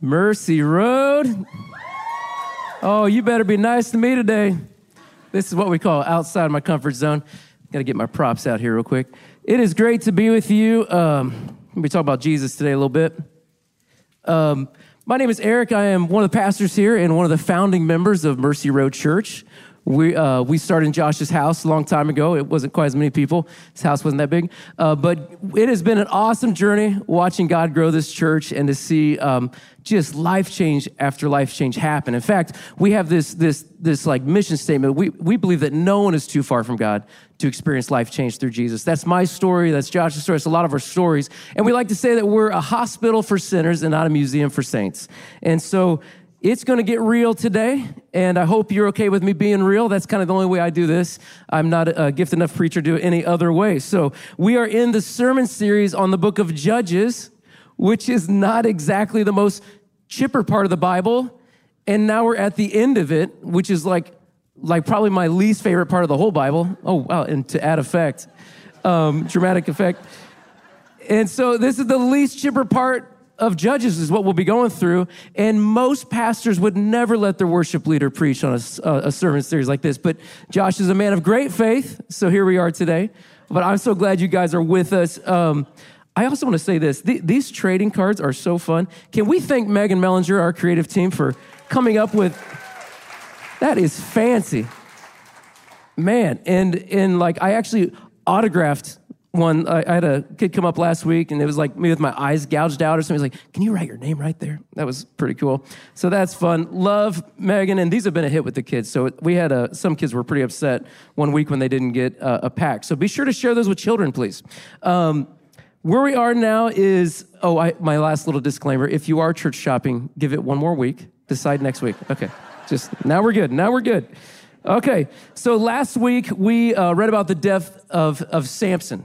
Mercy Road. Oh, you better be nice to me today. This is what we call outside my comfort zone. Got to get my props out here real quick. It is great to be with you. Um, we talk about Jesus today a little bit. Um, my name is Eric. I am one of the pastors here and one of the founding members of Mercy Road Church. We, uh, we started in Josh's house a long time ago. It wasn't quite as many people. His house wasn't that big. Uh, but it has been an awesome journey watching God grow this church and to see um, just life change after life change happen. In fact, we have this, this, this like mission statement. We, we believe that no one is too far from God to experience life change through Jesus. That's my story. That's Josh's story. It's a lot of our stories. And we like to say that we're a hospital for sinners and not a museum for saints. And so it's going to get real today, and I hope you're okay with me being real. That's kind of the only way I do this. I'm not a gifted enough preacher to do it any other way. So, we are in the sermon series on the book of Judges, which is not exactly the most chipper part of the Bible. And now we're at the end of it, which is like, like probably my least favorite part of the whole Bible. Oh, wow. And to add effect, um, dramatic effect. And so, this is the least chipper part of Judges is what we'll be going through. And most pastors would never let their worship leader preach on a, a, sermon series like this. But Josh is a man of great faith. So here we are today. But I'm so glad you guys are with us. Um, I also want to say this these trading cards are so fun. Can we thank Megan Mellinger, our creative team, for coming up with that is fancy. Man, and and like I actually autographed one, I, had a kid come up last week and it was like me with my eyes gouged out or something. He's like, Can you write your name right there? That was pretty cool. So that's fun. Love Megan. And these have been a hit with the kids. So we had a, some kids were pretty upset one week when they didn't get a, a pack. So be sure to share those with children, please. Um, where we are now is, oh, I, my last little disclaimer. If you are church shopping, give it one more week. Decide next week. Okay. Just now we're good. Now we're good. Okay. So last week we uh, read about the death of, of Samson.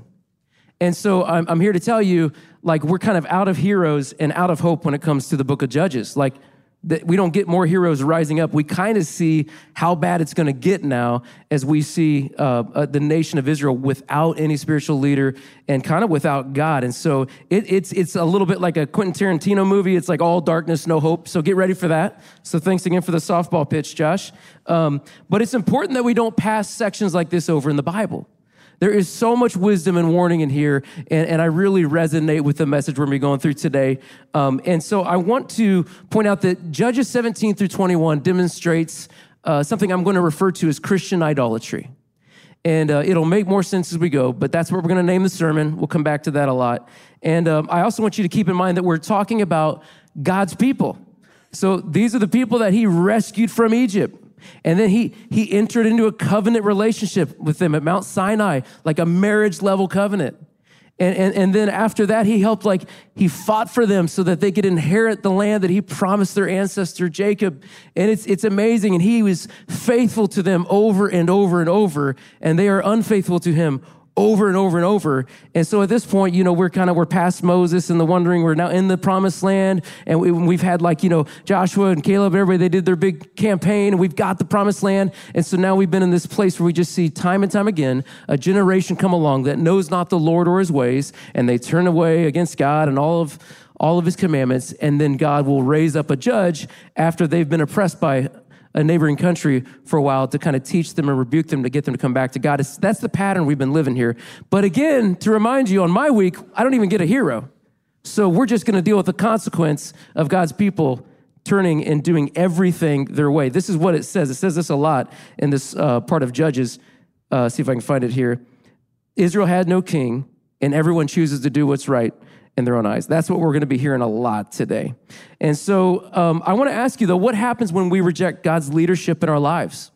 And so I'm, I'm here to tell you, like, we're kind of out of heroes and out of hope when it comes to the book of Judges. Like, that we don't get more heroes rising up. We kind of see how bad it's going to get now as we see uh, uh, the nation of Israel without any spiritual leader and kind of without God. And so it, it's it's a little bit like a Quentin Tarantino movie. It's like all darkness, no hope. So get ready for that. So thanks again for the softball pitch, Josh. Um, but it's important that we don't pass sections like this over in the Bible. There is so much wisdom and warning in here, and, and I really resonate with the message we're going to be going through today. Um, and so I want to point out that Judges 17 through 21 demonstrates uh, something I'm going to refer to as Christian idolatry. And uh, it'll make more sense as we go, but that's what we're going to name the sermon. We'll come back to that a lot. And um, I also want you to keep in mind that we're talking about God's people. So these are the people that he rescued from Egypt. And then he, he entered into a covenant relationship with them at Mount Sinai, like a marriage level covenant. And, and, and then after that, he helped, like, he fought for them so that they could inherit the land that he promised their ancestor Jacob. And it's, it's amazing. And he was faithful to them over and over and over. And they are unfaithful to him over and over and over. And so at this point, you know, we're kind of, we're past Moses and the wondering, we're now in the promised land. And we, have had like, you know, Joshua and Caleb, everybody, they did their big campaign and we've got the promised land. And so now we've been in this place where we just see time and time again, a generation come along that knows not the Lord or his ways. And they turn away against God and all of, all of his commandments. And then God will raise up a judge after they've been oppressed by a neighboring country for a while to kind of teach them and rebuke them to get them to come back to God. It's, that's the pattern we've been living here. But again, to remind you, on my week, I don't even get a hero. So we're just going to deal with the consequence of God's people turning and doing everything their way. This is what it says. It says this a lot in this uh, part of Judges. Uh, see if I can find it here. Israel had no king, and everyone chooses to do what's right in their own eyes. That's what we're going to be hearing a lot today. And so um, I want to ask you, though, what happens when we reject God's leadership in our lives?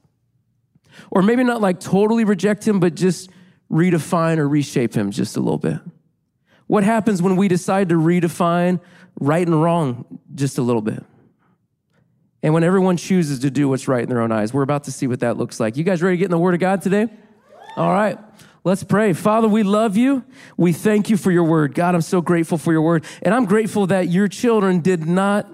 Or maybe not like totally reject Him, but just redefine or reshape Him just a little bit. What happens when we decide to redefine right and wrong just a little bit? And when everyone chooses to do what's right in their own eyes, we're about to see what that looks like. You guys ready to get in the Word of God today? All right. Let's pray. Father, we love you. We thank you for your word. God, I'm so grateful for your word. And I'm grateful that your children did not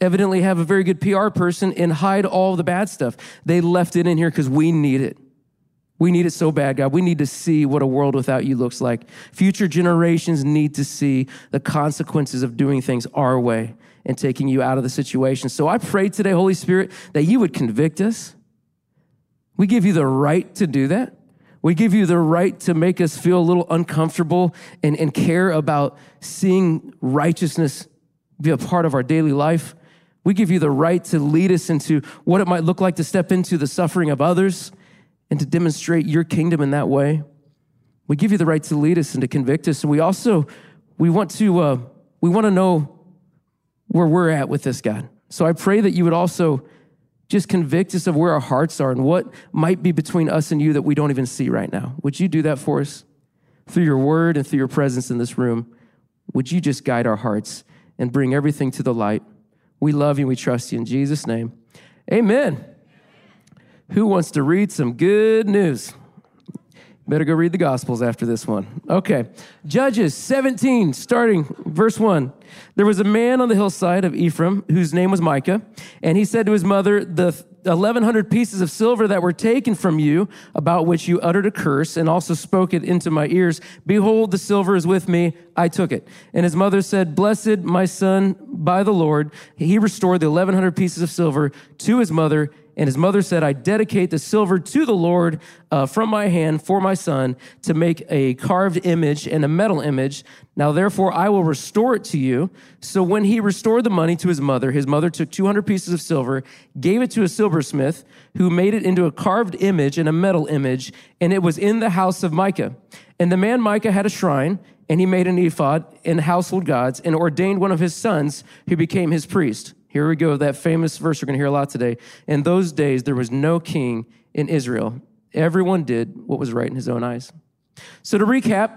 evidently have a very good PR person and hide all the bad stuff. They left it in here because we need it. We need it so bad, God. We need to see what a world without you looks like. Future generations need to see the consequences of doing things our way and taking you out of the situation. So I pray today, Holy Spirit, that you would convict us. We give you the right to do that. We give you the right to make us feel a little uncomfortable and, and care about seeing righteousness be a part of our daily life. We give you the right to lead us into what it might look like to step into the suffering of others and to demonstrate your kingdom in that way. We give you the right to lead us and to convict us. And we also, we want to, uh, we want to know where we're at with this, God. So I pray that you would also just convict us of where our hearts are and what might be between us and you that we don't even see right now. Would you do that for us through your word and through your presence in this room? Would you just guide our hearts and bring everything to the light? We love you. We trust you in Jesus' name. Amen. Who wants to read some good news? Better go read the Gospels after this one. Okay. Judges 17, starting verse 1. There was a man on the hillside of Ephraim whose name was Micah, and he said to his mother, The 1,100 pieces of silver that were taken from you, about which you uttered a curse, and also spoke it into my ears, behold, the silver is with me, I took it. And his mother said, Blessed my son by the Lord. He restored the 1,100 pieces of silver to his mother and his mother said, I dedicate the silver to the Lord uh, from my hand for my son to make a carved image and a metal image. Now, therefore, I will restore it to you. So when he restored the money to his mother, his mother took 200 pieces of silver, gave it to a silversmith who made it into a carved image and a metal image, and it was in the house of Micah. And the man Micah had a shrine, and he made an ephod and household gods, and ordained one of his sons who became his priest. Here we go, that famous verse we're going to hear a lot today. In those days, there was no king in Israel. Everyone did what was right in his own eyes. So to recap,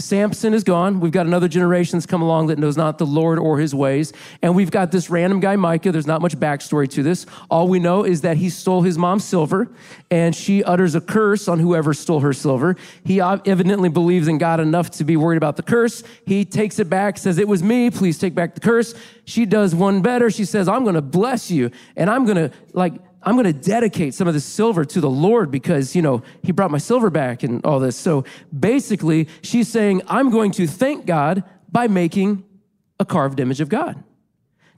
Samson is gone. We've got another generation that's come along that knows not the Lord or his ways. And we've got this random guy, Micah. There's not much backstory to this. All we know is that he stole his mom's silver and she utters a curse on whoever stole her silver. He evidently believes in God enough to be worried about the curse. He takes it back, says, It was me. Please take back the curse. She does one better. She says, I'm going to bless you and I'm going to like I'm going to dedicate some of this silver to the Lord because, you know, he brought my silver back and all this. So basically, she's saying, I'm going to thank God by making a carved image of God.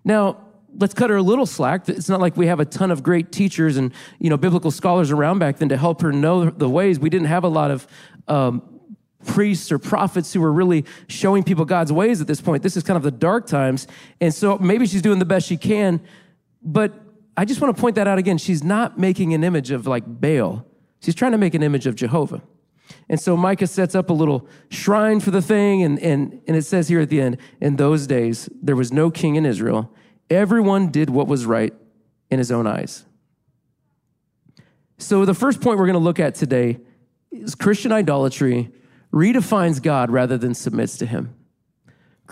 Now, let's cut her a little slack. It's not like we have a ton of great teachers and, you know, biblical scholars around back then to help her know the ways. We didn't have a lot of, um, priests or prophets who were really showing people God's ways at this point. This is kind of the dark times. And so maybe she's doing the best she can, but I just want to point that out again. She's not making an image of like Baal. She's trying to make an image of Jehovah. And so Micah sets up a little shrine for the thing, and, and, and it says here at the end, in those days, there was no king in Israel. Everyone did what was right in his own eyes. So the first point we're going to look at today is Christian idolatry redefines God rather than submits to him.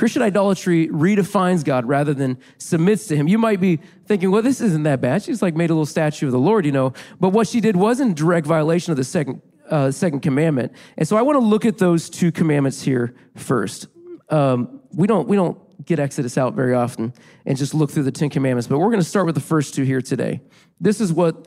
Christian idolatry redefines God rather than submits to him. You might be thinking, well, this isn't that bad. She's like made a little statue of the Lord, you know. But what she did was in direct violation of the second, uh, second commandment. And so I want to look at those two commandments here first. Um, we don't, we don't get Exodus out very often and just look through the Ten Commandments, but we're going to start with the first two here today. This is what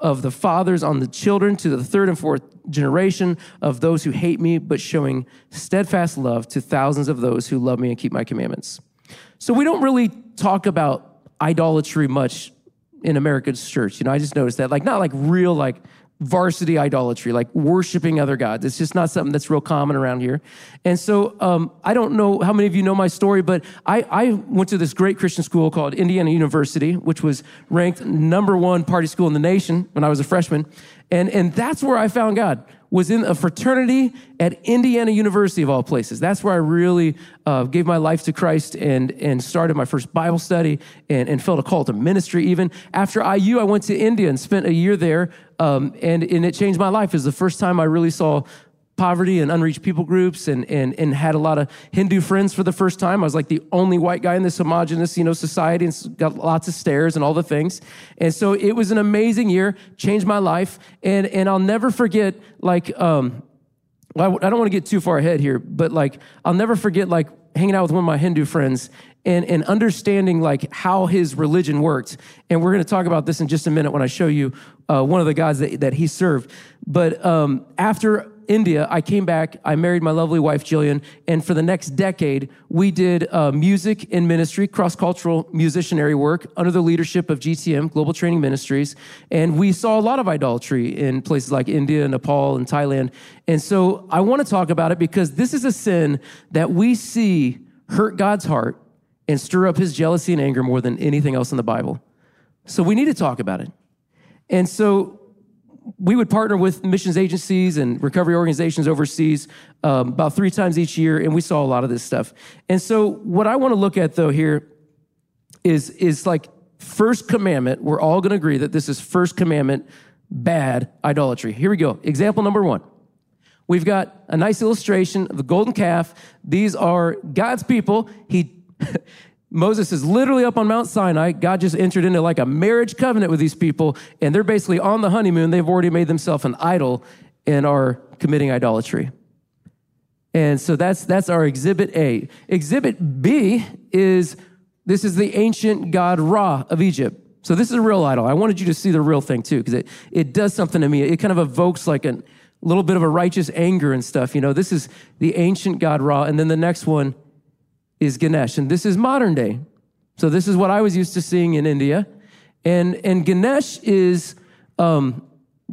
of the fathers on the children to the third and fourth generation of those who hate me, but showing steadfast love to thousands of those who love me and keep my commandments. So we don't really talk about idolatry much in America's church. You know, I just noticed that, like, not like real, like, varsity idolatry, like worshiping other gods. It's just not something that's real common around here. And so um, I don't know how many of you know my story, but I, I went to this great Christian school called Indiana University, which was ranked number one party school in the nation when I was a freshman. And, and that's where I found God was in a fraternity at Indiana University of all places. That's where I really uh, gave my life to Christ and, and started my first Bible study and, and felt a call to ministry even. After IU, I went to India and spent a year there. Um, and, and it changed my life. It was the first time I really saw poverty and unreached people groups and, and, and had a lot of Hindu friends for the first time. I was like the only white guy in this homogenous, you know, society and got lots of stares and all the things. And so it was an amazing year, changed my life. And, and I'll never forget, like, um, I don't want to get too far ahead here, but like, I'll never forget, like, hanging out with one of my Hindu friends and, and understanding like how his religion worked. And we're going to talk about this in just a minute when I show you uh, one of the guys that, that he served. But um, after India, I came back, I married my lovely wife, Jillian, and for the next decade, we did uh, music and ministry, cross cultural musicianary work under the leadership of GTM, Global Training Ministries. And we saw a lot of idolatry in places like India, Nepal, and Thailand. And so I want to talk about it because this is a sin that we see hurt God's heart and stir up his jealousy and anger more than anything else in the Bible. So we need to talk about it. And so we would partner with missions agencies and recovery organizations overseas um, about three times each year, and we saw a lot of this stuff. And so, what I want to look at though here is is like first commandment. We're all going to agree that this is first commandment bad idolatry. Here we go. Example number one. We've got a nice illustration of the golden calf. These are God's people. He Moses is literally up on Mount Sinai. God just entered into like a marriage covenant with these people, and they're basically on the honeymoon. They've already made themselves an idol and are committing idolatry. And so that's that's our exhibit A. Exhibit B is this is the ancient god Ra of Egypt. So this is a real idol. I wanted you to see the real thing too, because it, it does something to me. It kind of evokes like a little bit of a righteous anger and stuff. You know, this is the ancient god Ra. And then the next one is Ganesh. And this is modern day. So this is what I was used to seeing in India. And, and Ganesh is, um,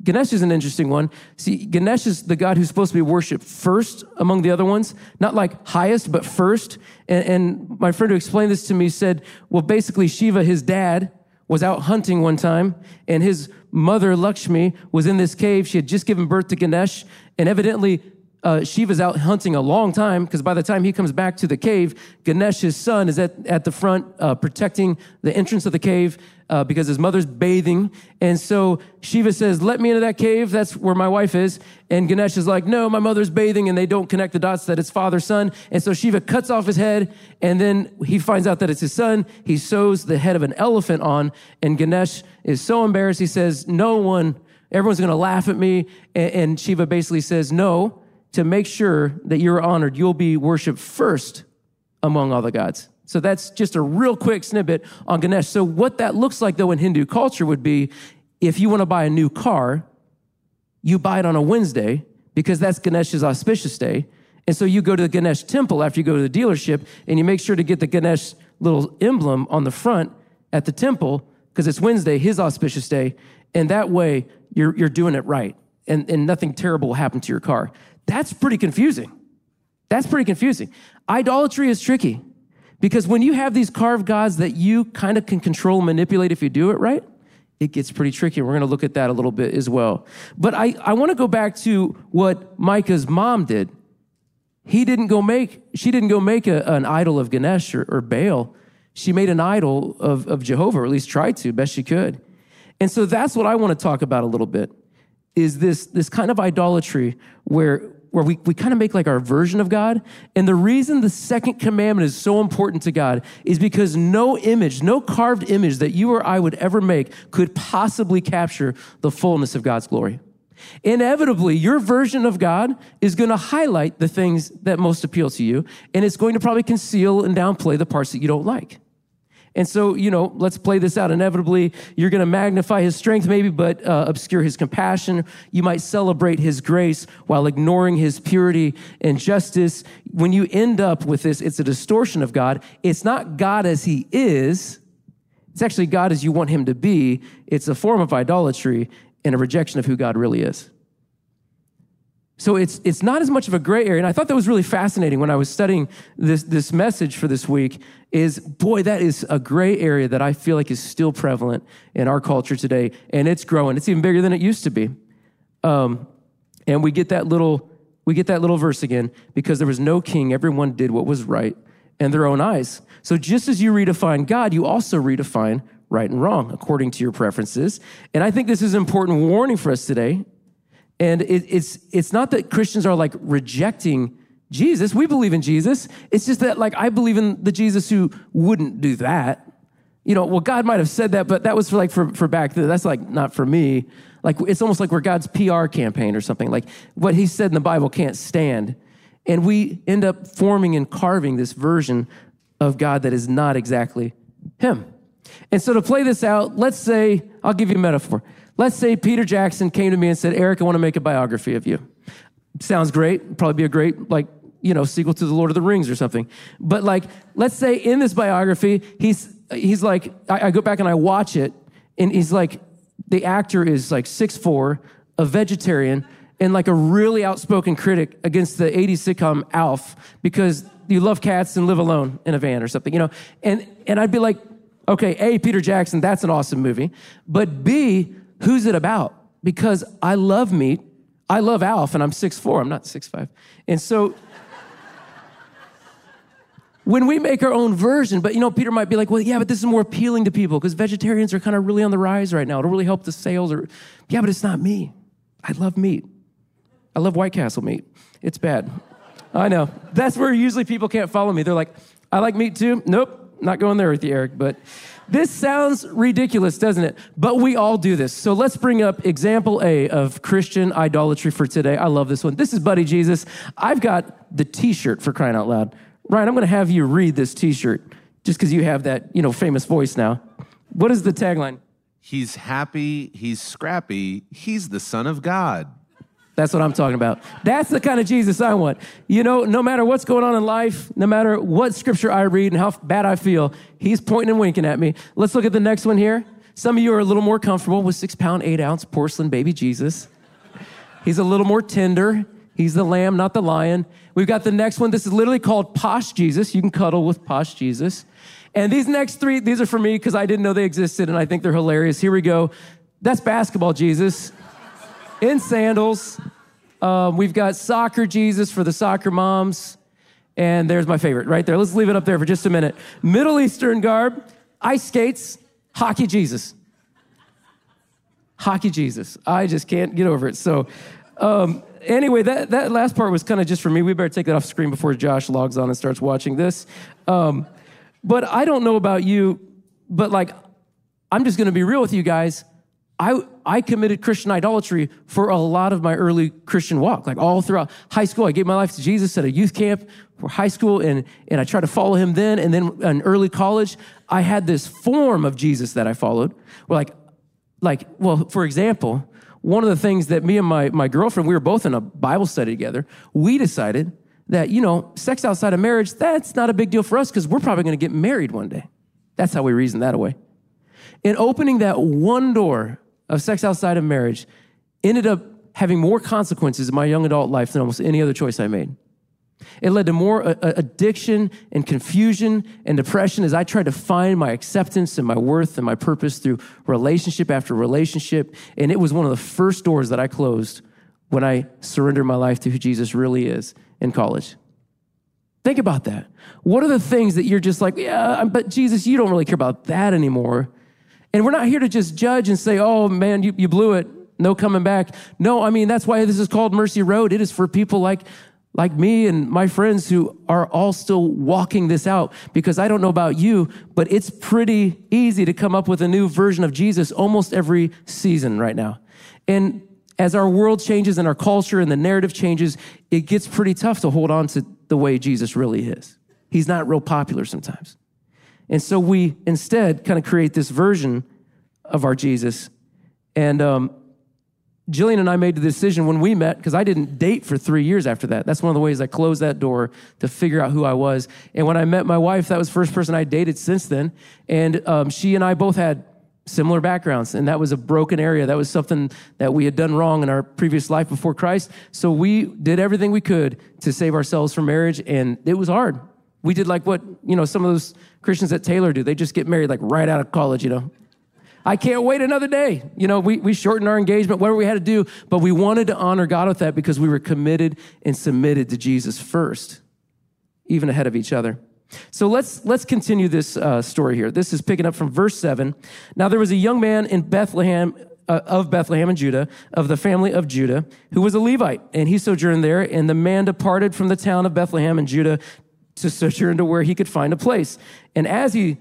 Ganesh is an interesting one. See, Ganesh is the God who's supposed to be worshiped first among the other ones, not like highest, but first. And, and my friend who explained this to me said, well, basically, Shiva, his dad, was out hunting one time, and his mother, Lakshmi, was in this cave. She had just given birth to Ganesh, and evidently, uh, Shiva's out hunting a long time because by the time he comes back to the cave, Ganesh, his son, is at, at the front uh, protecting the entrance of the cave uh, because his mother's bathing. And so Shiva says, Let me into that cave. That's where my wife is. And Ganesh is like, No, my mother's bathing. And they don't connect the dots that it's father son. And so Shiva cuts off his head. And then he finds out that it's his son. He sews the head of an elephant on. And Ganesh is so embarrassed. He says, No one, everyone's going to laugh at me. And, and Shiva basically says, No to make sure that you're honored, you'll be worshiped first among all the gods. So that's just a real quick snippet on Ganesh. So what that looks like though in Hindu culture would be if you want to buy a new car, you buy it on a Wednesday because that's Ganesh's auspicious day. And so you go to the Ganesh temple after you go to the dealership and you make sure to get the Ganesh little emblem on the front at the temple because it's Wednesday, his auspicious day. And that way you're, you're doing it right and, and nothing terrible will happen to your car. That's pretty confusing. That's pretty confusing. Idolatry is tricky because when you have these carved gods that you kind of can control and manipulate if you do it right, it gets pretty tricky. We're going to look at that a little bit as well. But I, I want to go back to what Micah's mom did. He didn't go make, she didn't go make a, an idol of Ganesh or, or Baal. She made an idol of, of Jehovah, or at least tried to, best she could. And so that's what I want to talk about a little bit is this, this kind of idolatry where, where we, we kind of make like our version of God. And the reason the second commandment is so important to God is because no image, no carved image that you or I would ever make could possibly capture the fullness of God's glory. Inevitably, your version of God is going to highlight the things that most appeal to you, and it's going to probably conceal and downplay the parts that you don't like. And so, you know, let's play this out. Inevitably, you're going to magnify his strength, maybe, but uh, obscure his compassion. You might celebrate his grace while ignoring his purity and justice. When you end up with this, it's a distortion of God. It's not God as he is, it's actually God as you want him to be. It's a form of idolatry and a rejection of who God really is. So it's, it's not as much of a gray area. And I thought that was really fascinating when I was studying this, this message for this week is, boy, that is a gray area that I feel like is still prevalent in our culture today. And it's growing. It's even bigger than it used to be. Um, and we get that little, we get that little verse again, because there was no king. Everyone did what was right in their own eyes. So just as you redefine God, you also redefine right and wrong according to your preferences. And I think this is an important warning for us today And it, it's, it's not that Christians are like rejecting Jesus. We believe in Jesus. It's just that, like, I believe in the Jesus who wouldn't do that. You know, well, God might have said that, but that was for like for, for back. That's like not for me. Like, it's almost like we're God's PR campaign or something. Like, what he said in the Bible can't stand. And we end up forming and carving this version of God that is not exactly him. And so to play this out, let's say, I'll give you a metaphor. Let's say Peter Jackson came to me and said, Eric, I want to make a biography of you. Sounds great. Probably be a great, like, you know, sequel to the Lord of the Rings or something. But like, let's say in this biography, he's he's like, I, I go back and I watch it, and he's like, the actor is like six four, a vegetarian, and like a really outspoken critic against the 80s sitcom Alf because you love cats and live alone in a van or something, you know. And and I'd be like, okay, A, Peter Jackson, that's an awesome movie. But B, who's it about? Because I love meat. I love Alf, and I'm 6'4, I'm not 6'5. And so when we make our own version, but you know, Peter might be like, well, yeah, but this is more appealing to people because vegetarians are kind of really on the rise right now. It'll really help the sales. Or, yeah, but it's not me. I love meat. I love White Castle meat. It's bad. I know. That's where usually people can't follow me. They're like, I like meat too. Nope, not going there with you, Eric. But this sounds ridiculous, doesn't it? But we all do this. So let's bring up example A of Christian idolatry for today. I love this one. This is Buddy Jesus. I've got the t shirt for crying out loud. Ryan, I'm going to have you read this t shirt just because you have that, you know, famous voice now. What is the tagline? He's happy, he's scrappy, he's the Son of God. That's what I'm talking about. That's the kind of Jesus I want. You know, no matter what's going on in life, no matter what scripture I read and how bad I feel, he's pointing and winking at me. Let's look at the next one here. Some of you are a little more comfortable with six pound, eight ounce porcelain baby Jesus. He's a little more tender. He's the lamb, not the lion. We've got the next one. This is literally called Posh Jesus. You can cuddle with Posh Jesus. And these next three, these are for me because I didn't know they existed and I think they're hilarious. Here we go. That's basketball Jesus in sandals. Um, we've got soccer Jesus for the soccer moms. And there's my favorite right there. Let's leave it up there for just a minute. Middle Eastern garb, ice skates, hockey Jesus. Hockey Jesus. I just can't get over it. So, um, anyway, that, that last part was kind of just for me. We better take that off screen before Josh logs on and starts watching this. Um, but I don't know about you, but like, I'm just going to be real with you guys. I, I committed Christian idolatry for a lot of my early Christian walk. Like all throughout high school, I gave my life to Jesus at a youth camp for high school, and, and I tried to follow him then. And then in early college, I had this form of Jesus that I followed. Where like, like, well, for example, one of the things that me and my, my girlfriend, we were both in a Bible study together, we decided that, you know, sex outside of marriage, that's not a big deal for us because we're probably going to get married one day. That's how we reasoned that away. In opening that one door of sex outside of marriage ended up having more consequences in my young adult life than almost any other choice I made. It led to more uh, uh, addiction and confusion and depression as I tried to find my acceptance and my worth and my purpose through relationship after relationship. And it was one of the first doors that I closed when I surrendered my life to who Jesus really is in college. Think about that. What are the things that you're just like, yeah, but Jesus, you don't really care about that anymore? And we're not here to just judge and say, oh man, you, you blew it. No coming back. No, I mean, that's why this is called Mercy Road. It is for people like, like me and my friends who are all still walking this out because I don't know about you, but it's pretty easy to come up with a new version of Jesus almost every season right now. And as our world changes and our culture and the narrative changes, it gets pretty tough to hold on to the way Jesus really is. He's not real popular sometimes. And so we instead kind of create this version of our Jesus. And um, Jillian and I made the decision when we met, because I didn't date for three years after that. That's one of the ways I closed that door to figure out who I was. And when I met my wife, that was the first person I dated since then. And um, she and I both had similar backgrounds and that was a broken area that was something that we had done wrong in our previous life before christ so we did everything we could to save ourselves from marriage and it was hard we did like what, you know, some of those Christians at Taylor do. They just get married like right out of college, you know. I can't wait another day. You know, we, we shortened our engagement, whatever we had to do, but we wanted to honor God with that because we were committed and submitted to Jesus first, even ahead of each other. So let's let's continue this uh, story here. This is picking up from verse seven. Now there was a young man in Bethlehem uh, of Bethlehem and Judah, of the family of Judah, who was a Levite. And he sojourned there. And the man departed from the town of Bethlehem and Judah to sojourn to where he could find a place. And as he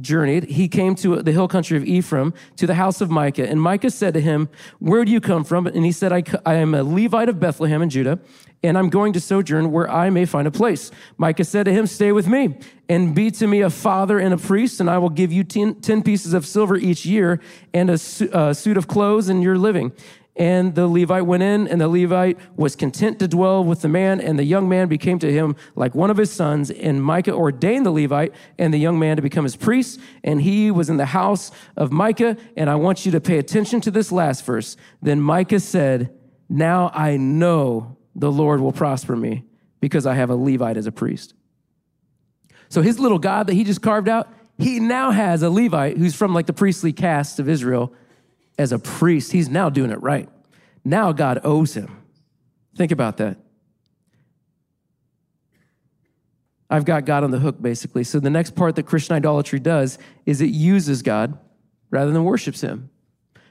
journeyed, he came to the hill country of Ephraim to the house of Micah. And Micah said to him, Where do you come from? And he said, I, I am a Levite of Bethlehem in Judah, and I'm going to sojourn where I may find a place. Micah said to him, Stay with me and be to me a father and a priest, and I will give you ten, 10 pieces of silver each year and a, su- a suit of clothes in your living. And the Levite went in, and the Levite was content to dwell with the man, and the young man became to him like one of his sons. And Micah ordained the Levite and the young man to become his priest, and he was in the house of Micah. And I want you to pay attention to this last verse. Then Micah said, Now I know the Lord will prosper me because I have a Levite as a priest. So his little God that he just carved out, he now has a Levite who's from like the priestly caste of Israel as a priest, he's now doing it right. Now God owes him. Think about that. I've got God on the hook, basically. So the next part that Christian idolatry does is it uses God rather than worships him.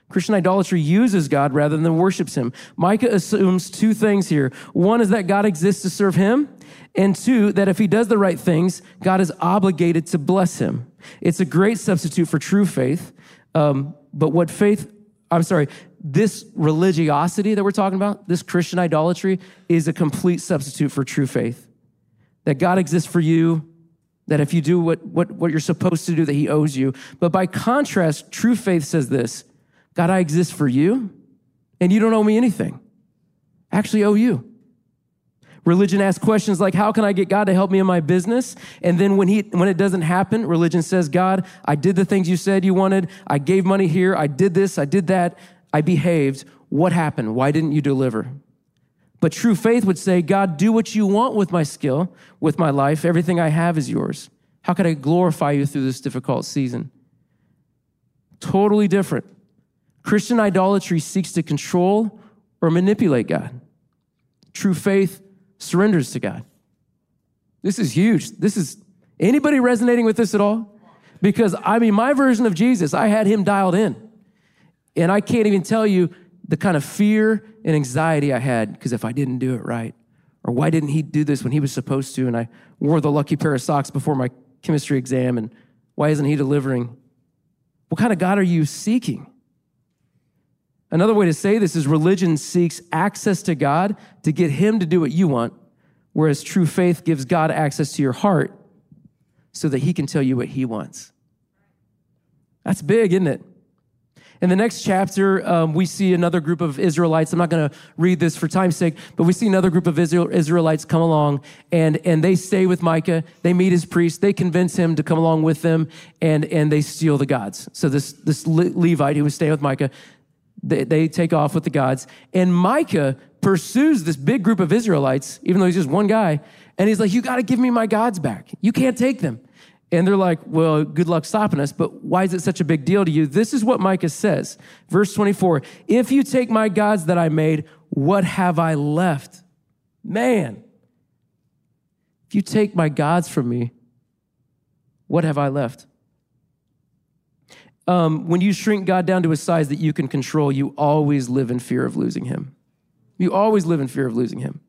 Christian idolatry uses God rather than worships him. Micah assumes two things here. One is that God exists to serve him, and two, that if he does the right things, God is obligated to bless him. It's a great substitute for true faith. Um, but what faith, I'm sorry, this religiosity that we're talking about, this Christian idolatry, is a complete substitute for true faith. That God exists for you, that if you do what, what, what you're supposed to do, that He owes you. But by contrast, true faith says this God, I exist for you, and you don't owe me anything. I actually owe you. Religion asks questions like, how can I get God to help me in my business? And then when he, when it doesn't happen, religion says, God, I did the things you said you wanted. I gave money here. I did this. I did that. I behaved. What happened? Why didn't you deliver? But true faith would say, God, do what you want with my skill, with my life. Everything I have is yours. How can I glorify you through this difficult season? Totally different. Christian idolatry seeks to control or manipulate God. True faith surrenders to God. This is huge. This is anybody resonating with this at all? Because I mean, my version of Jesus, I had him dialed in. And I can't even tell you the kind of fear and anxiety I had because if I didn't do it right, or why didn't he do this when he was supposed to? And I wore the lucky pair of socks before my chemistry exam, and why isn't he delivering? What kind of God are you seeking? Another way to say this is religion seeks access to God to get Him to do what you want, whereas true faith gives God access to your heart so that He can tell you what He wants. That's big, isn't it? In the next chapter, um, we see another group of Israelites. I'm not going to read this for time's sake, but we see another group of Israel, Israelites come along and, and they stay with Micah. They meet his priest. They convince him to come along with them and, and they steal the gods. So this, this Levite who was staying with Micah, they, they take off with the gods. And Micah pursues this big group of Israelites, even though he's just one guy. And he's like, You got to give me my gods back. You can't take them. And they're like, Well, good luck stopping us, but why is it such a big deal to you? This is what Micah says. Verse 24 If you take my gods that I made, what have I left? Man, if you take my gods from me, what have I left? Um, when you shrink God down to a size that you can control, you always live in fear of losing him. You always live in fear of losing him.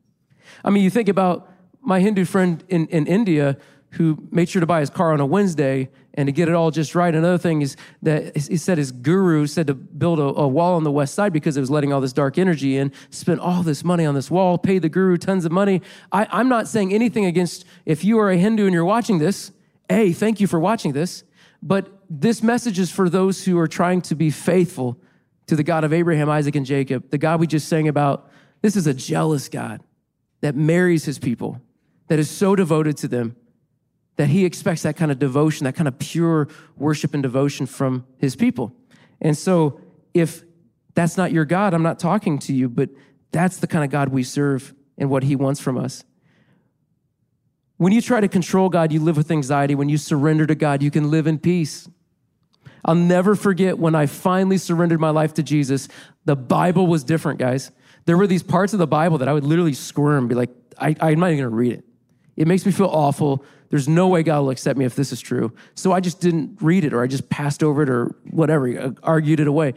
I mean, you think about my Hindu friend in, in India who made sure to buy his car on a Wednesday and to get it all just right. Another thing is that he said his guru said to build a, a, wall on the west side because it was letting all this dark energy in, spent all this money on this wall, paid the guru tons of money. I, I'm not saying anything against if you are a Hindu and you're watching this, A, thank you for watching this. But this message is for those who are trying to be faithful to the God of Abraham, Isaac, and Jacob, the God we just sang about. This is a jealous God that marries his people, that is so devoted to them, that he expects that kind of devotion, that kind of pure worship and devotion from his people. And so, if that's not your God, I'm not talking to you, but that's the kind of God we serve and what he wants from us. When you try to control God, you live with anxiety. When you surrender to God, you can live in peace. I'll never forget when I finally surrendered my life to Jesus. The Bible was different, guys. There were these parts of the Bible that I would literally squirm, be like, I, am not even gonna read it. It makes me feel awful. There's no way God will accept me if this is true. So I just didn't read it or I just passed over it or whatever, uh, argued it away.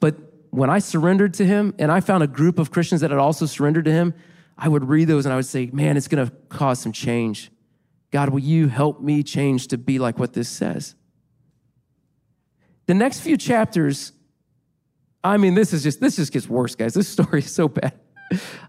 But when I surrendered to him and I found a group of Christians that had also surrendered to him, I would read those and I would say, man, it's to cause some change. God, will you help me change to be like what this says? The next few chapters, I mean, this is just, this just gets worse, guys. This story is so bad.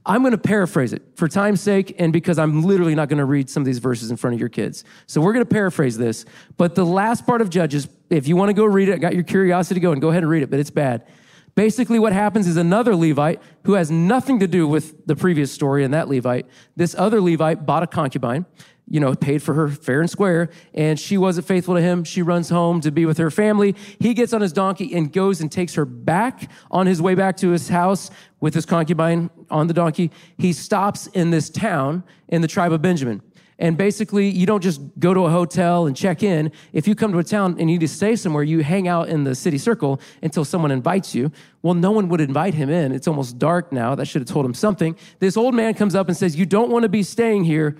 I'm going to paraphrase it for time's sake and because I'm literally not going to read some of these verses in front of your kids. So we're going to paraphrase this. But the last part of Judges, if you want to go read it, I got your curiosity going, go ahead and read it, but it's bad. Basically, what happens is another Levite who has nothing to do with the previous story and that Levite, this other Levite bought a concubine you know, paid for her fair and square, and she wasn't faithful to him. She runs home to be with her family. He gets on his donkey and goes and takes her back on his way back to his house with his concubine on the donkey. He stops in this town in the tribe of Benjamin. And basically, you don't just go to a hotel and check in. If you come to a town and you need to stay somewhere, you hang out in the city circle until someone invites you. Well, no one would invite him in. It's almost dark now. That should have told him something. This old man comes up and says, You don't want to be staying here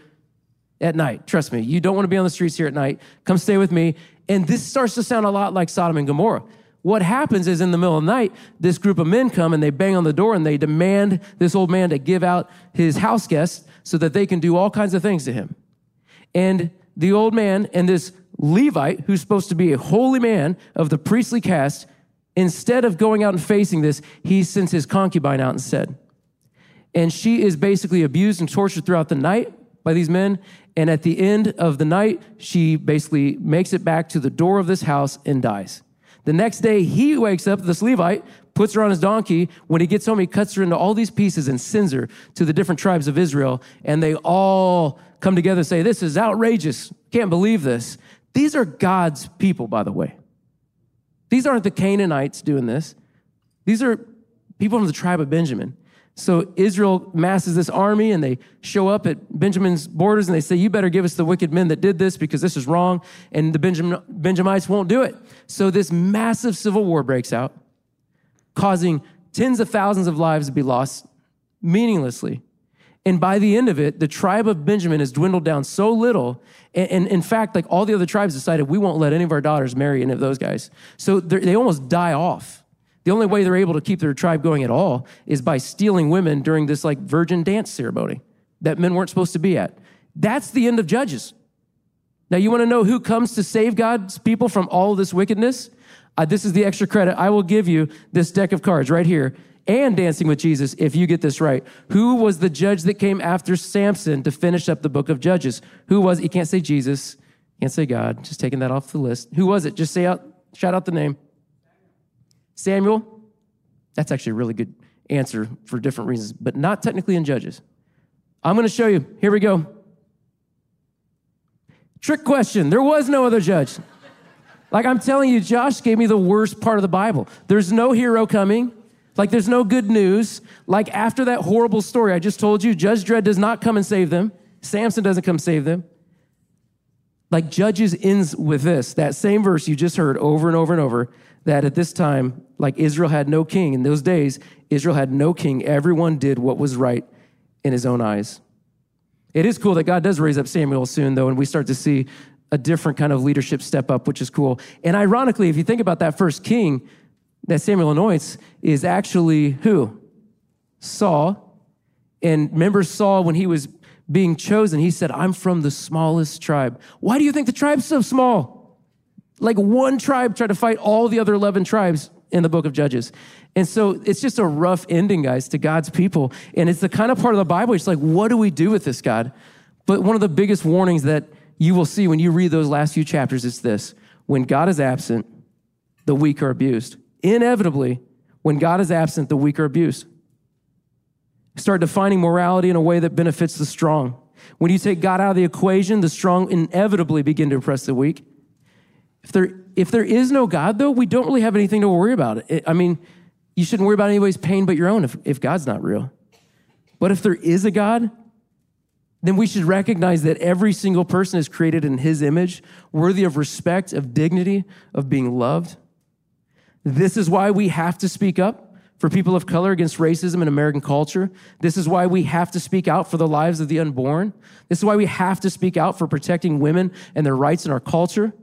at night. Trust me, you don't want to be on the streets here at night. Come stay with me. And this starts to sound a lot like Sodom and Gomorrah. What happens is in the middle of the night, this group of men come and they bang on the door and they demand this old man to give out his house guests so that they can do all kinds of things to him. And the old man and this Levite, who's supposed to be a holy man of the priestly caste, instead of going out and facing this, he sends his concubine out instead. And she is basically abused and tortured throughout the night by these men. And at the end of the night, she basically makes it back to the door of this house and dies. The next day, he wakes up, this Levite, puts her on his donkey. When he gets home, he cuts her into all these pieces and sends her to the different tribes of Israel. And they all come together and say, This is outrageous. Can't believe this. These are God's people, by the way. These aren't the Canaanites doing this. These are people from the tribe of Benjamin. So Israel masses this army and they show up at Benjamin's borders and they say, You better give us the wicked men that did this because this is wrong. And the Benjamin, Benjamites won't do it. So this massive civil war breaks out, causing tens of thousands of lives to be lost meaninglessly. And by the end of it, the tribe of Benjamin has dwindled down so little. And, and in fact, like all the other tribes decided, we won't let any of our daughters marry any of those guys. So they almost die off. The only way they're able to keep their tribe going at all is by stealing women during this like virgin dance ceremony that men weren't supposed to be at. That's the end of Judges. Now, you want to know who comes to save God's people from all this wickedness? Uh, this is the extra credit. I will give you this deck of cards right here and Dancing with Jesus if you get this right. Who was the judge that came after Samson to finish up the book of Judges? Who was You can't say Jesus, can't say God, just taking that off the list. Who was it? Just say out, shout out the name. Samuel, that's actually a really good answer for different reasons, but not technically in Judges. I'm going to show you. Here we go. Trick question. There was no other judge. Like I'm telling you, Josh gave me the worst part of the Bible. There's no hero coming. Like there's no good news. Like after that horrible story I just told you, Judge Dredd does not come and save them. Samson doesn't come save them. Like Judges ends with this, that same verse you just heard over and over and over that at this time, like Israel had no king. In those days, Israel had no king. Everyone did what was right in his own eyes. It is cool that God does raise up Samuel soon, though, and we start to see a different kind of leadership step up, which is cool. And ironically, if you think about that first king that Samuel anoints, is actually who? Saul. And remember Saul when he was being chosen, he said, I'm from the smallest tribe. Why do you think the tribe's so small? Like one tribe tried to fight all the other 11 tribes in the book of Judges. And so it's just a rough ending, guys, to God's people. And it's the kind of part of the Bible, it's like, what do we do with this, God? But one of the biggest warnings that you will see when you read those last few chapters is this when God is absent, the weak are abused. Inevitably, when God is absent, the weak are abused. Start defining morality in a way that benefits the strong. When you take God out of the equation, the strong inevitably begin to oppress the weak. If there, if there is no God, though, we don't really have anything to worry about. It, I mean, you shouldn't worry about anybody's pain but your own if, if God's not real. But if there is a God, then we should recognize that every single person is created in his image, worthy of respect, of dignity, of being loved. This is why we have to speak up for people of color against racism in American culture. This is why we have to speak out for the lives of the unborn. This is why we have to speak out for protecting women and their rights in our culture.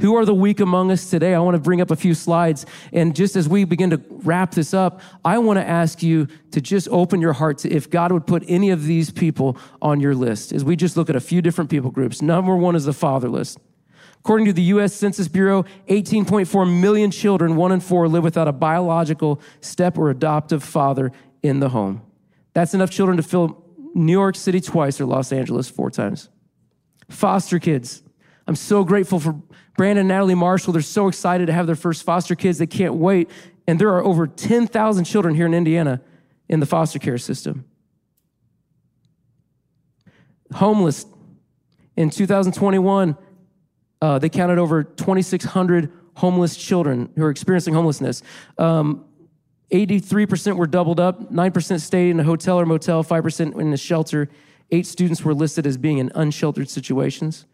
Who are the weak among us today? I want to bring up a few slides. And just as we begin to wrap this up, I want to ask you to just open your heart to if God would put any of these people on your list. As we just look at a few different people groups. Number one is the fatherless. According to the US Census Bureau, 18.4 million children, one in four, live without a biological step or adoptive father in the home. That's enough children to fill New York City twice or Los Angeles four times. Foster kids. I'm so grateful for Brandon and Natalie Marshall. They're so excited to have their first foster kids. They can't wait. And there are over 10,000 children here in Indiana in the foster care system. Homeless. In 2021, uh, they counted over 2,600 homeless children who are experiencing homelessness. Um, 83% were doubled up, 9% stayed in a hotel or motel, 5% in a shelter. Eight students were listed as being in unsheltered situations.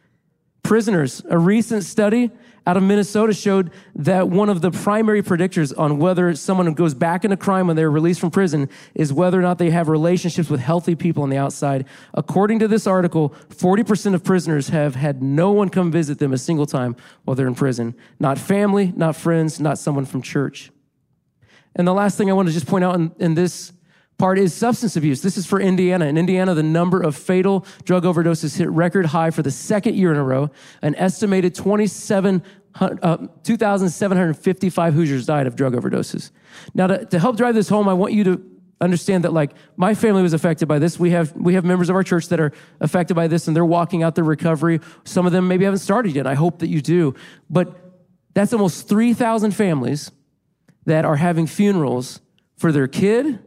Prisoners, a recent study out of Minnesota showed that one of the primary predictors on whether someone goes back into crime when they're released from prison is whether or not they have relationships with healthy people on the outside. According to this article, 40% of prisoners have had no one come visit them a single time while they're in prison. Not family, not friends, not someone from church. And the last thing I want to just point out in, in this part is substance abuse. This is for Indiana. In Indiana, the number of fatal drug overdoses hit record high for the second year in a row. An estimated 27 uh, 2,755 Hoosiers died of drug overdoses. Now, to, to help drive this home, I want you to understand that like my family was affected by this we have we have members of our church that are affected by this and they're walking out their recovery some of them maybe haven't started yet i hope that you do but that's almost 3000 families that are having funerals for their kid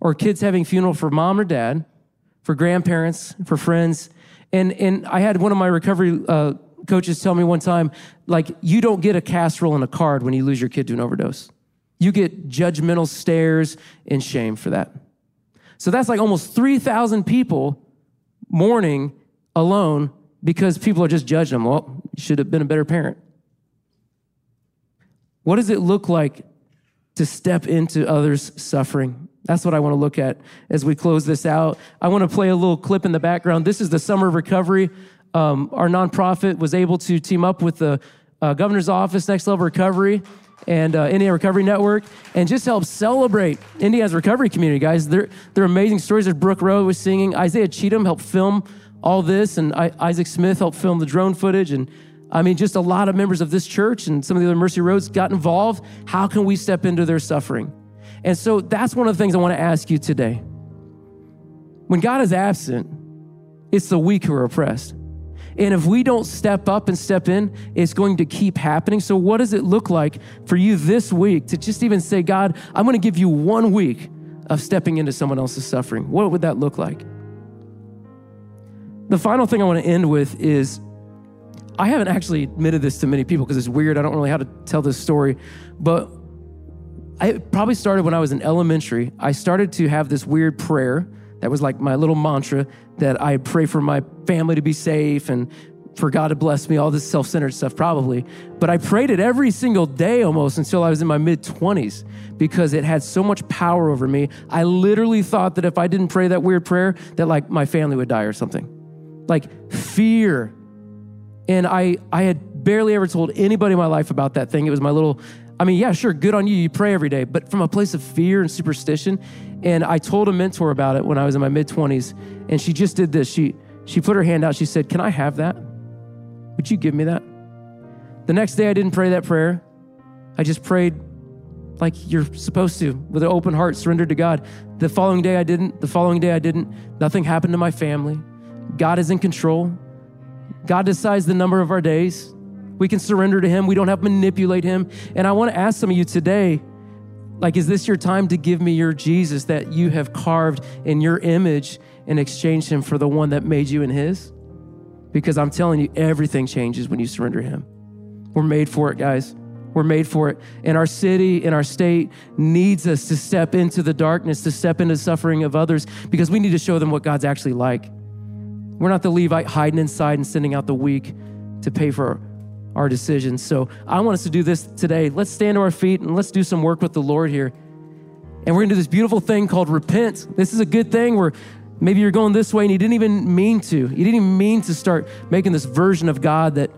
or kids having funeral for mom or dad, for grandparents, for friends. And, and I had one of my recovery uh, coaches tell me one time, like, you don't get a casserole and a card when you lose your kid to an overdose. You get judgmental stares and shame for that. So that's like almost 3,000 people mourning alone because people are just judging them. Well, you should have been a better parent. What does it look like to step into others' suffering? That's what I want to look at as we close this out. I want to play a little clip in the background. This is the Summer of Recovery. Um, our nonprofit was able to team up with the uh, governor's office, Next Level Recovery, and uh, Indiana Recovery Network, and just help celebrate Indiana's recovery community, guys. They're, they're amazing stories. There's Brooke Rowe was singing. Isaiah Cheatham helped film all this, and I, Isaac Smith helped film the drone footage. And I mean, just a lot of members of this church and some of the other Mercy Roads got involved. How can we step into their suffering? And so that's one of the things I want to ask you today. When God is absent, it's the weak who are oppressed. And if we don't step up and step in, it's going to keep happening. So, what does it look like for you this week to just even say, God, I'm going to give you one week of stepping into someone else's suffering? What would that look like? The final thing I want to end with is I haven't actually admitted this to many people because it's weird. I don't really know how to tell this story. But I probably started when I was in elementary. I started to have this weird prayer that was like my little mantra that I pray for my family to be safe and for God to bless me, all this self centered stuff, probably. But I prayed it every single day almost until I was in my mid 20s because it had so much power over me. I literally thought that if I didn't pray that weird prayer, that like my family would die or something. Like fear. And I, I had barely ever told anybody in my life about that thing. It was my little I mean, yeah, sure, good on you. You pray every day, but from a place of fear and superstition. And I told a mentor about it when I was in my mid 20s, and she just did this. She she put her hand out. She said, "Can I have that? Would you give me that?" The next day, I didn't pray that prayer. I just prayed like you're supposed to, with an open heart, surrendered to God. The following day, I didn't. The following day, I didn't. Nothing happened to my family. God is in control. God decides the number of our days. We can surrender to Him. We don't have to manipulate Him. And I want to ask some of you today like, is this your time to give me your Jesus that you have carved in your image and exchange Him for the one that made you in His? Because I'm telling you, everything changes when you surrender Him. We're made for it, guys. We're made for it. And our city and our state needs us to step into the darkness, to step into suffering of others, because we need to show them what God's actually like. We're not the Levite hiding inside and sending out the weak to pay for our decisions. So I want us to do this today. Let's stand to our feet and let's do some work with the Lord here. And we're gonna do this beautiful thing called repent. This is a good thing where maybe you're going this way and you didn't even mean to. You didn't even mean to start making this version of God that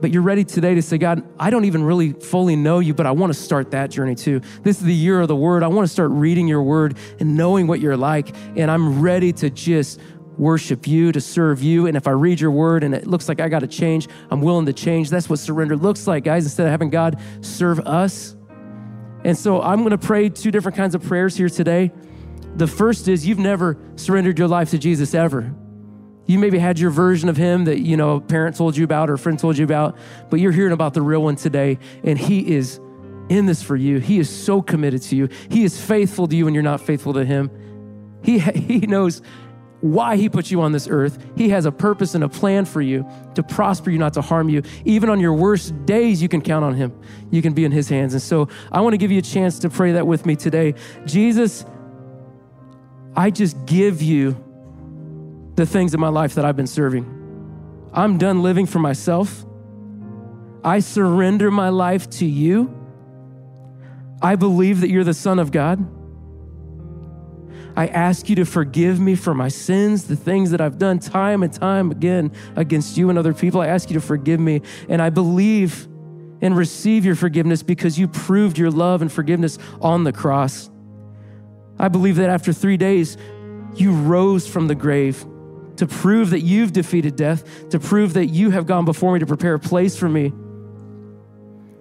but you're ready today to say, God, I don't even really fully know you, but I want to start that journey too. This is the year of the word. I want to start reading your word and knowing what you're like. And I'm ready to just worship you, to serve you. And if I read your word and it looks like I got to change, I'm willing to change. That's what surrender looks like, guys, instead of having God serve us. And so I'm going to pray two different kinds of prayers here today. The first is you've never surrendered your life to Jesus ever. You maybe had your version of him that, you know, a parent told you about or a friend told you about, but you're hearing about the real one today, and he is in this for you. He is so committed to you. He is faithful to you when you're not faithful to him. He, he knows why he put you on this earth. He has a purpose and a plan for you to prosper you, not to harm you. Even on your worst days, you can count on him. You can be in his hands. And so I want to give you a chance to pray that with me today. Jesus, I just give you the things in my life that I've been serving. I'm done living for myself. I surrender my life to you. I believe that you're the Son of God. I ask you to forgive me for my sins, the things that I've done time and time again against you and other people. I ask you to forgive me. And I believe and receive your forgiveness because you proved your love and forgiveness on the cross. I believe that after three days, you rose from the grave to prove that you've defeated death, to prove that you have gone before me to prepare a place for me.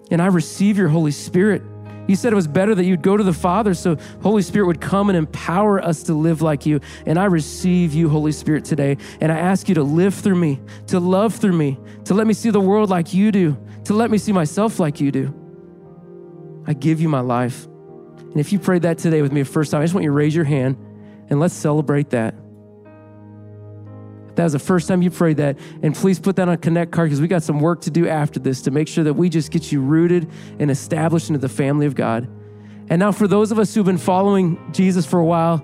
And I receive your Holy Spirit. You said it was better that you'd go to the Father so Holy Spirit would come and empower us to live like you. And I receive you, Holy Spirit, today. And I ask you to live through me, to love through me, to let me see the world like you do, to let me see myself like you do. I give you my life. And if you prayed that today with me the first time, I just want you to raise your hand and let's celebrate that. That was the first time you prayed that, and please put that on a connect card because we got some work to do after this to make sure that we just get you rooted and established into the family of God. And now, for those of us who've been following Jesus for a while,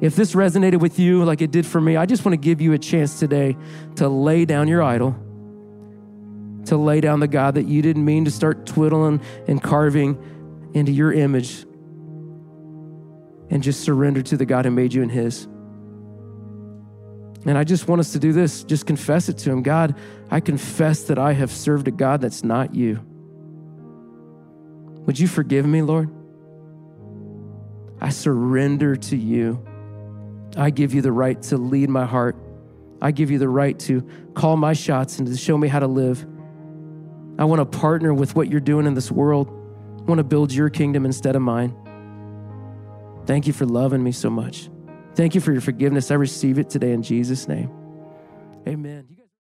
if this resonated with you like it did for me, I just want to give you a chance today to lay down your idol, to lay down the God that you didn't mean to start twiddling and carving into your image, and just surrender to the God who made you in His. And I just want us to do this. Just confess it to Him. God, I confess that I have served a God that's not you. Would you forgive me, Lord? I surrender to you. I give you the right to lead my heart. I give you the right to call my shots and to show me how to live. I want to partner with what you're doing in this world. I want to build your kingdom instead of mine. Thank you for loving me so much. Thank you for your forgiveness. I receive it today in Jesus' name. Amen.